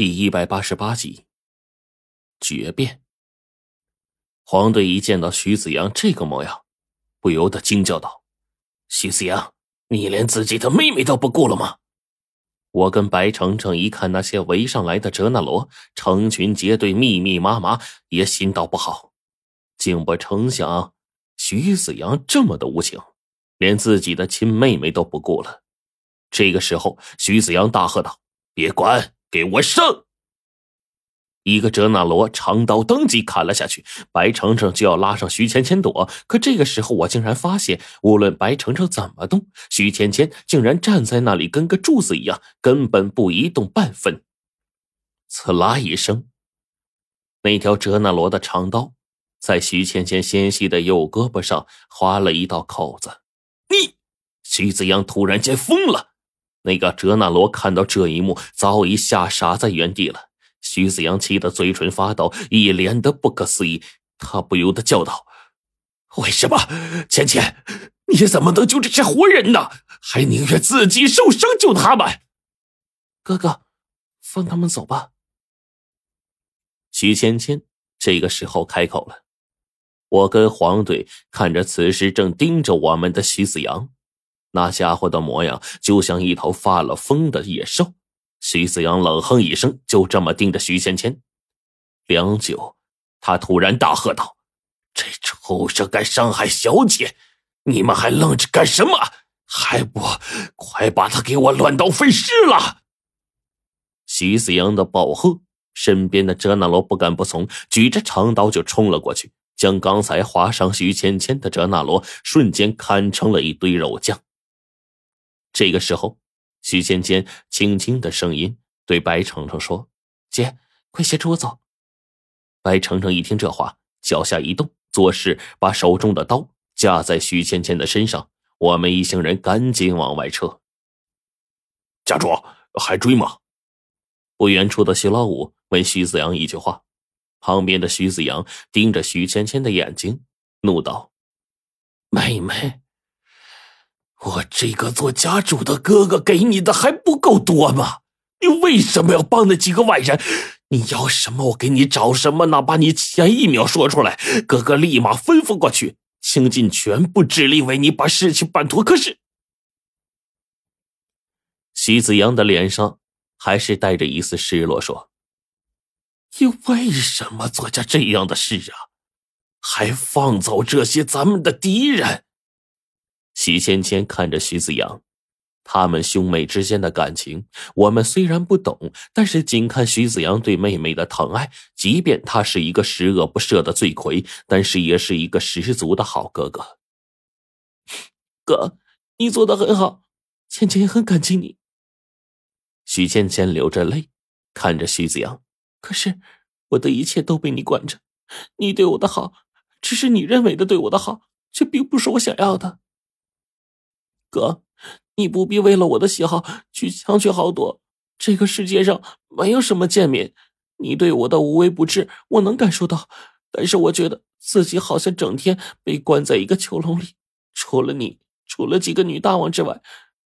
第一百八十八集，决变。黄队一见到徐子阳这个模样，不由得惊叫道：“徐子阳，你连自己的妹妹都不顾了吗？”我跟白程程一看那些围上来的哲那罗成群结队、密密麻麻，也心道不好。竟不成想，徐子阳这么的无情，连自己的亲妹妹都不顾了。这个时候，徐子阳大喝道：“别管！”给我上！一个哲那罗长刀当即砍了下去，白程程就要拉上徐芊芊躲。可这个时候，我竟然发现，无论白程程怎么动，徐芊芊竟然站在那里，跟个柱子一样，根本不移动半分。刺啦一声，那条哲那罗的长刀在徐芊芊纤细的右胳膊上划了一道口子。你，徐子阳突然间疯了。那个哲那罗看到这一幕，早已吓傻在原地了。徐子阳气得嘴唇发抖，一脸的不可思议。他不由得叫道：“为什么，芊芊，你怎么能救这些活人呢？还宁愿自己受伤救他们？”哥哥，放他们走吧。徐芊芊这个时候开口了。我跟黄队看着此时正盯着我们的徐子阳。那家伙的模样就像一头发了疯的野兽。徐子阳冷哼一声，就这么盯着徐芊芊。良久，他突然大喝道：“这畜生敢伤害小姐，你们还愣着干什么？还不快把他给我乱刀分尸了！”徐子阳的暴喝，身边的哲那罗不敢不从，举着长刀就冲了过去，将刚才划伤徐芊芊的哲那罗瞬间砍成了一堆肉酱。这个时候，徐芊芊轻轻的声音对白程程说：“姐，快协助我走。”白程程一听这话，脚下一动，做事把手中的刀架在徐芊芊的身上。我们一行人赶紧往外撤。家主还追吗？不远处的徐老五问徐子阳一句话。旁边的徐子阳盯着徐芊芊的眼睛，怒道：“妹妹。”我这个做家主的哥哥给你的还不够多吗？你为什么要帮那几个外人？你要什么我给你找什么，哪怕你前一秒说出来，哥哥立马吩咐过去，倾尽全部之力为你把事情办妥。可是，徐子阳的脸上还是带着一丝失落，说：“你为什么做下这样的事啊？还放走这些咱们的敌人？”徐芊芊看着徐子阳，他们兄妹之间的感情，我们虽然不懂，但是仅看徐子阳对妹妹的疼爱，即便他是一个十恶不赦的罪魁，但是也是一个十足的好哥哥。哥，你做的很好，芊芊也很感激你。徐芊芊流着泪看着徐子阳，可是我的一切都被你管着，你对我的好，只是你认为的对我的好，却并不是我想要的。哥，你不必为了我的喜好去强取豪夺。这个世界上没有什么贱民，你对我的无微不至，我能感受到。但是我觉得自己好像整天被关在一个囚笼里，除了你，除了几个女大王之外，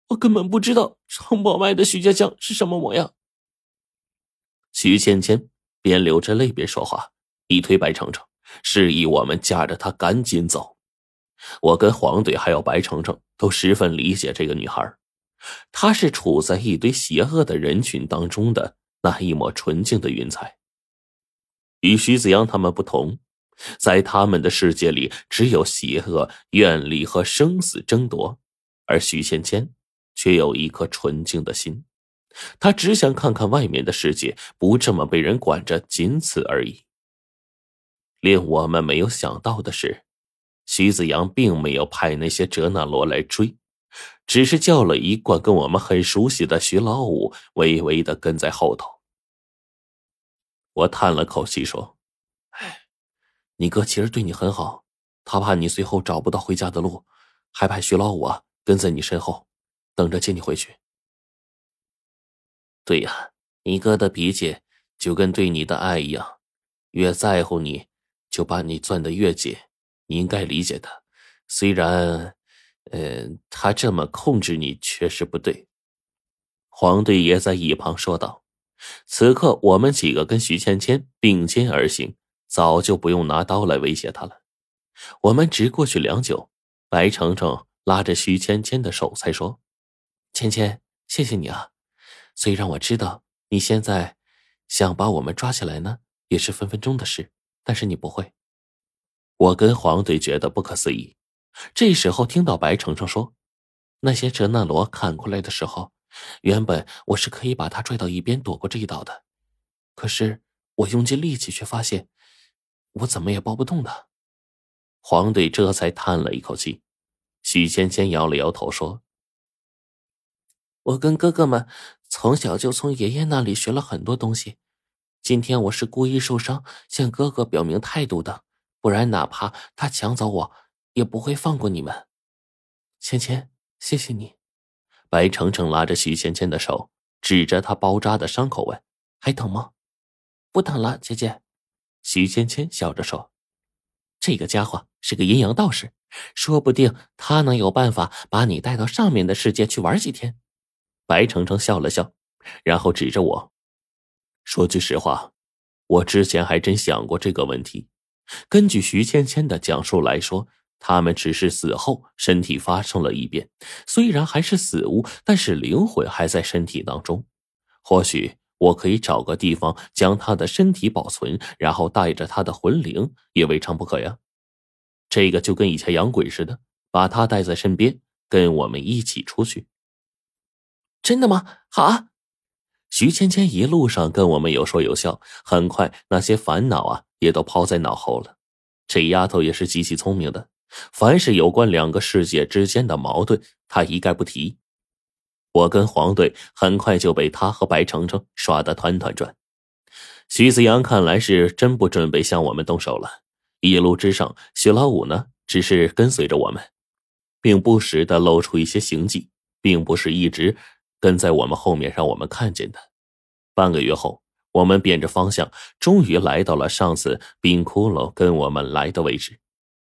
我根本不知道城堡外的徐家将是什么模样。徐芊芊边流着泪边说话，一推白程程，示意我们架着他赶紧走。我跟黄队还有白程程都十分理解这个女孩，她是处在一堆邪恶的人群当中的那一抹纯净的云彩。与徐子阳他们不同，在他们的世界里只有邪恶、怨力和生死争夺，而徐芊芊却有一颗纯净的心，她只想看看外面的世界，不这么被人管着，仅此而已。令我们没有想到的是。徐子阳并没有派那些哲那罗来追，只是叫了一贯跟我们很熟悉的徐老五，微微的跟在后头。我叹了口气说：“哎，你哥其实对你很好，他怕你随后找不到回家的路，还派徐老五啊跟在你身后，等着接你回去。”对呀，你哥的脾气就跟对你的爱一样，越在乎你，就把你攥得越紧。你应该理解他，虽然，嗯，他这么控制你确实不对。黄队也在一旁说道：“此刻我们几个跟徐芊芊并肩而行，早就不用拿刀来威胁他了。我们直过去良久，白程程拉着徐芊芊的手，才说：“芊芊，谢谢你啊！虽然我知道你现在想把我们抓起来呢，也是分分钟的事，但是你不会。”我跟黄队觉得不可思议。这时候听到白程程说：“那些哲那罗砍过来的时候。”原本我是可以把他拽到一边躲过这一刀的，可是我用尽力气，却发现我怎么也抱不动他。黄队这才叹了一口气。许芊芊摇了摇头说：“我跟哥哥们从小就从爷爷那里学了很多东西，今天我是故意受伤，向哥哥表明态度的，不然哪怕他抢走我，也不会放过你们。芊芊，谢谢你。”白程程拉着徐芊芊的手，指着她包扎的伤口问：“还疼吗？”“不疼了，姐姐。”徐芊芊笑着说：“这个家伙是个阴阳道士，说不定他能有办法把你带到上面的世界去玩几天。”白程程笑了笑，然后指着我说：“句实话，我之前还真想过这个问题。根据徐芊芊的讲述来说。”他们只是死后身体发生了异变，虽然还是死物，但是灵魂还在身体当中。或许我可以找个地方将他的身体保存，然后带着他的魂灵也未尝不可呀。这个就跟以前养鬼似的，把他带在身边，跟我们一起出去。真的吗？好啊！徐芊芊一路上跟我们有说有笑，很快那些烦恼啊也都抛在脑后了。这丫头也是极其聪明的。凡是有关两个世界之间的矛盾，她一概不提。我跟黄队很快就被他和白程程耍得团团转。徐子阳看来是真不准备向我们动手了。一路之上，徐老五呢，只是跟随着我们，并不时的露出一些行迹，并不是一直跟在我们后面让我们看见的。半个月后，我们变着方向，终于来到了上次冰骷髅跟我们来的位置。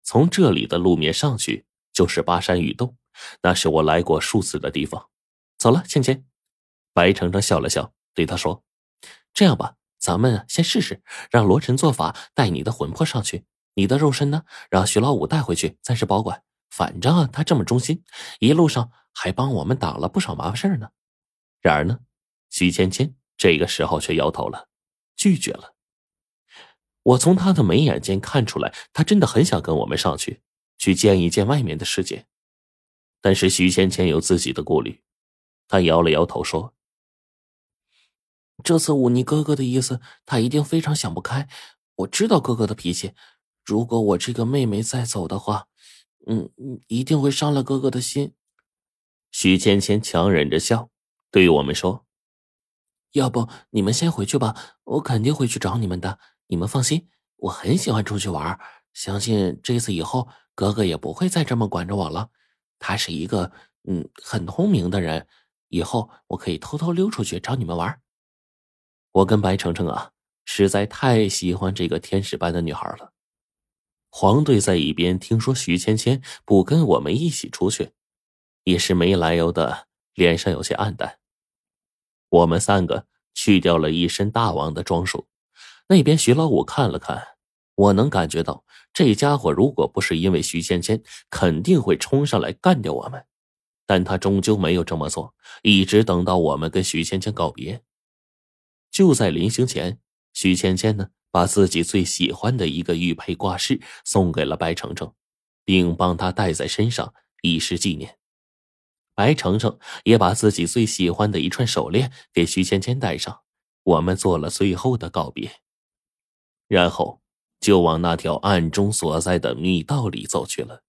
从这里的路面上去就是巴山雨洞，那是我来过数次的地方。走了，倩倩。白程程笑了笑，对他说：“这样吧，咱们先试试，让罗晨做法带你的魂魄上去，你的肉身呢，让徐老五带回去，暂时保管。反正啊他这么忠心，一路上还帮我们挡了不少麻烦事呢。”然而呢，徐芊芊这个时候却摇头了，拒绝了。我从他的眉眼间看出来，他真的很想跟我们上去，去见一见外面的世界。但是徐芊芊有自己的顾虑，他摇了摇头说：“这次忤逆哥哥的意思，他一定非常想不开。我知道哥哥的脾气，如果我这个妹妹再走的话，嗯，一定会伤了哥哥的心。”徐芊芊强忍着笑，对我们说：“要不你们先回去吧，我肯定会去找你们的。”你们放心，我很喜欢出去玩，相信这次以后哥哥也不会再这么管着我了。他是一个嗯很聪明的人，以后我可以偷偷溜出去找你们玩。我跟白程程啊，实在太喜欢这个天使般的女孩了。黄队在一边听说徐芊芊不跟我们一起出去，也是没来由的脸上有些暗淡。我们三个去掉了一身大王的装束。那边徐老五看了看，我能感觉到这家伙如果不是因为徐芊芊，肯定会冲上来干掉我们。但他终究没有这么做，一直等到我们跟徐芊芊告别。就在临行前，徐芊芊呢把自己最喜欢的一个玉佩挂饰送给了白程程，并帮他戴在身上以示纪念。白程程也把自己最喜欢的一串手链给徐芊芊戴上，我们做了最后的告别。然后就往那条暗中所在的密道里走去了。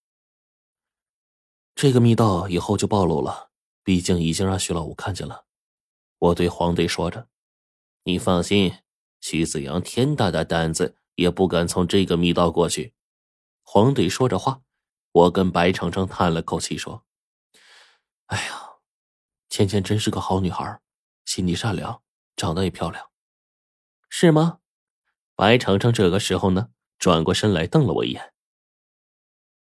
这个密道以后就暴露了，毕竟已经让徐老五看见了。我对黄队说着：“你放心，徐子阳天大的胆子也不敢从这个密道过去。”黄队说着话，我跟白程程叹了口气说：“哎呀，芊芊真是个好女孩，心地善良，长得也漂亮，是吗？”白程程这个时候呢，转过身来瞪了我一眼。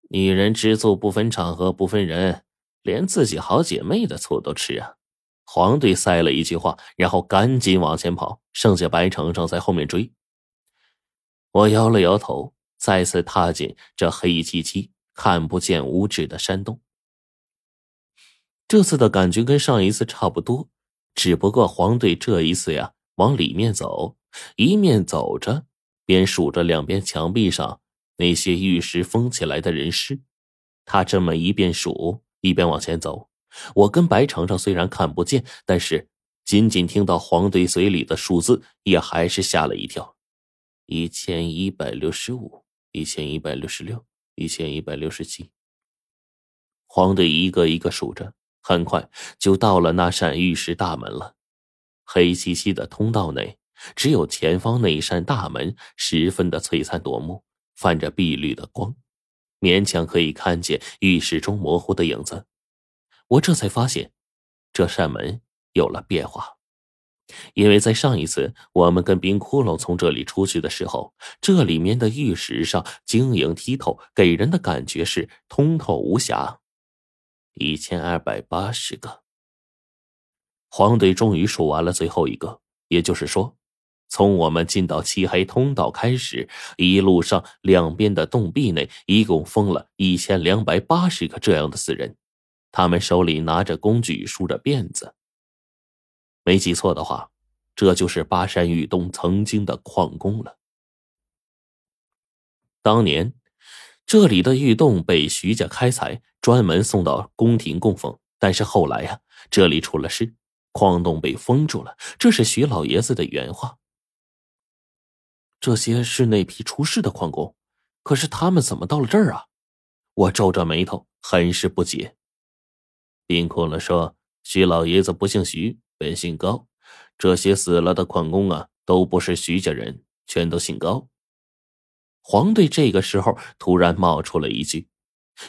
女人知醋不分场合不分人，连自己好姐妹的醋都吃啊！黄队塞了一句话，然后赶紧往前跑，剩下白程程在后面追。我摇了摇头，再次踏进这黑漆漆、看不见五指的山洞。这次的感觉跟上一次差不多，只不过黄队这一次呀，往里面走，一面走着，边数着两边墙壁上那些玉石封起来的人尸。他这么一边数，一边往前走。我跟白程程虽然看不见，但是仅仅听到黄队嘴里的数字，也还是吓了一跳：一千一百六十五，一千一百六十六，一千一百六十七。黄队一个一个数着，很快就到了那扇玉石大门了。黑漆漆的通道内，只有前方那一扇大门十分的璀璨夺目，泛着碧绿的光，勉强可以看见玉石中模糊的影子。我这才发现，这扇门有了变化，因为在上一次我们跟冰窟窿从这里出去的时候，这里面的玉石上晶莹剔透，给人的感觉是通透无瑕。一千二百八十个，黄队终于数完了最后一个，也就是说，从我们进到漆黑通道开始，一路上两边的洞壁内一共封了一千两百八十个这样的死人。他们手里拿着工具，梳着辫子。没记错的话，这就是巴山玉洞曾经的矿工了。当年，这里的玉洞被徐家开采，专门送到宫廷供奉。但是后来呀，这里出了事，矿洞被封住了。这是徐老爷子的原话。这些是那批出事的矿工，可是他们怎么到了这儿啊？我皱着眉头，很是不解。冰窟窿说：“徐老爷子不姓徐，本姓高。这些死了的矿工啊，都不是徐家人，全都姓高。”黄队这个时候突然冒出了一句，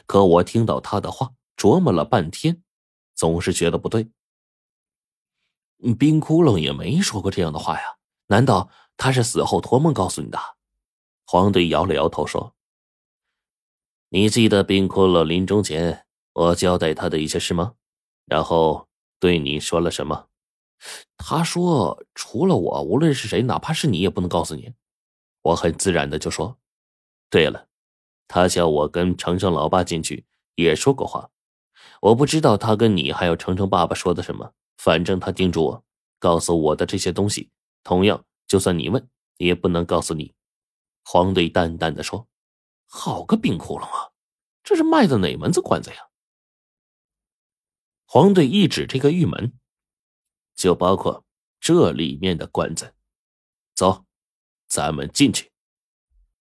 可我听到他的话，琢磨了半天，总是觉得不对。冰窟窿也没说过这样的话呀？难道他是死后托梦告诉你的？黄队摇了摇头说：“你记得冰窟窿临终前？”我交代他的一些事吗？然后对你说了什么？他说：“除了我，无论是谁，哪怕是你，也不能告诉你。”我很自然的就说：“对了，他叫我跟程程老爸进去，也说过话。我不知道他跟你还有程程爸爸说的什么，反正他叮嘱我，告诉我的这些东西，同样，就算你问，也不能告诉你。”黄队淡淡的说：“好个冰窟窿啊，这是卖的哪门子关子呀？”黄队一指这个玉门，就包括这里面的棺材。走，咱们进去。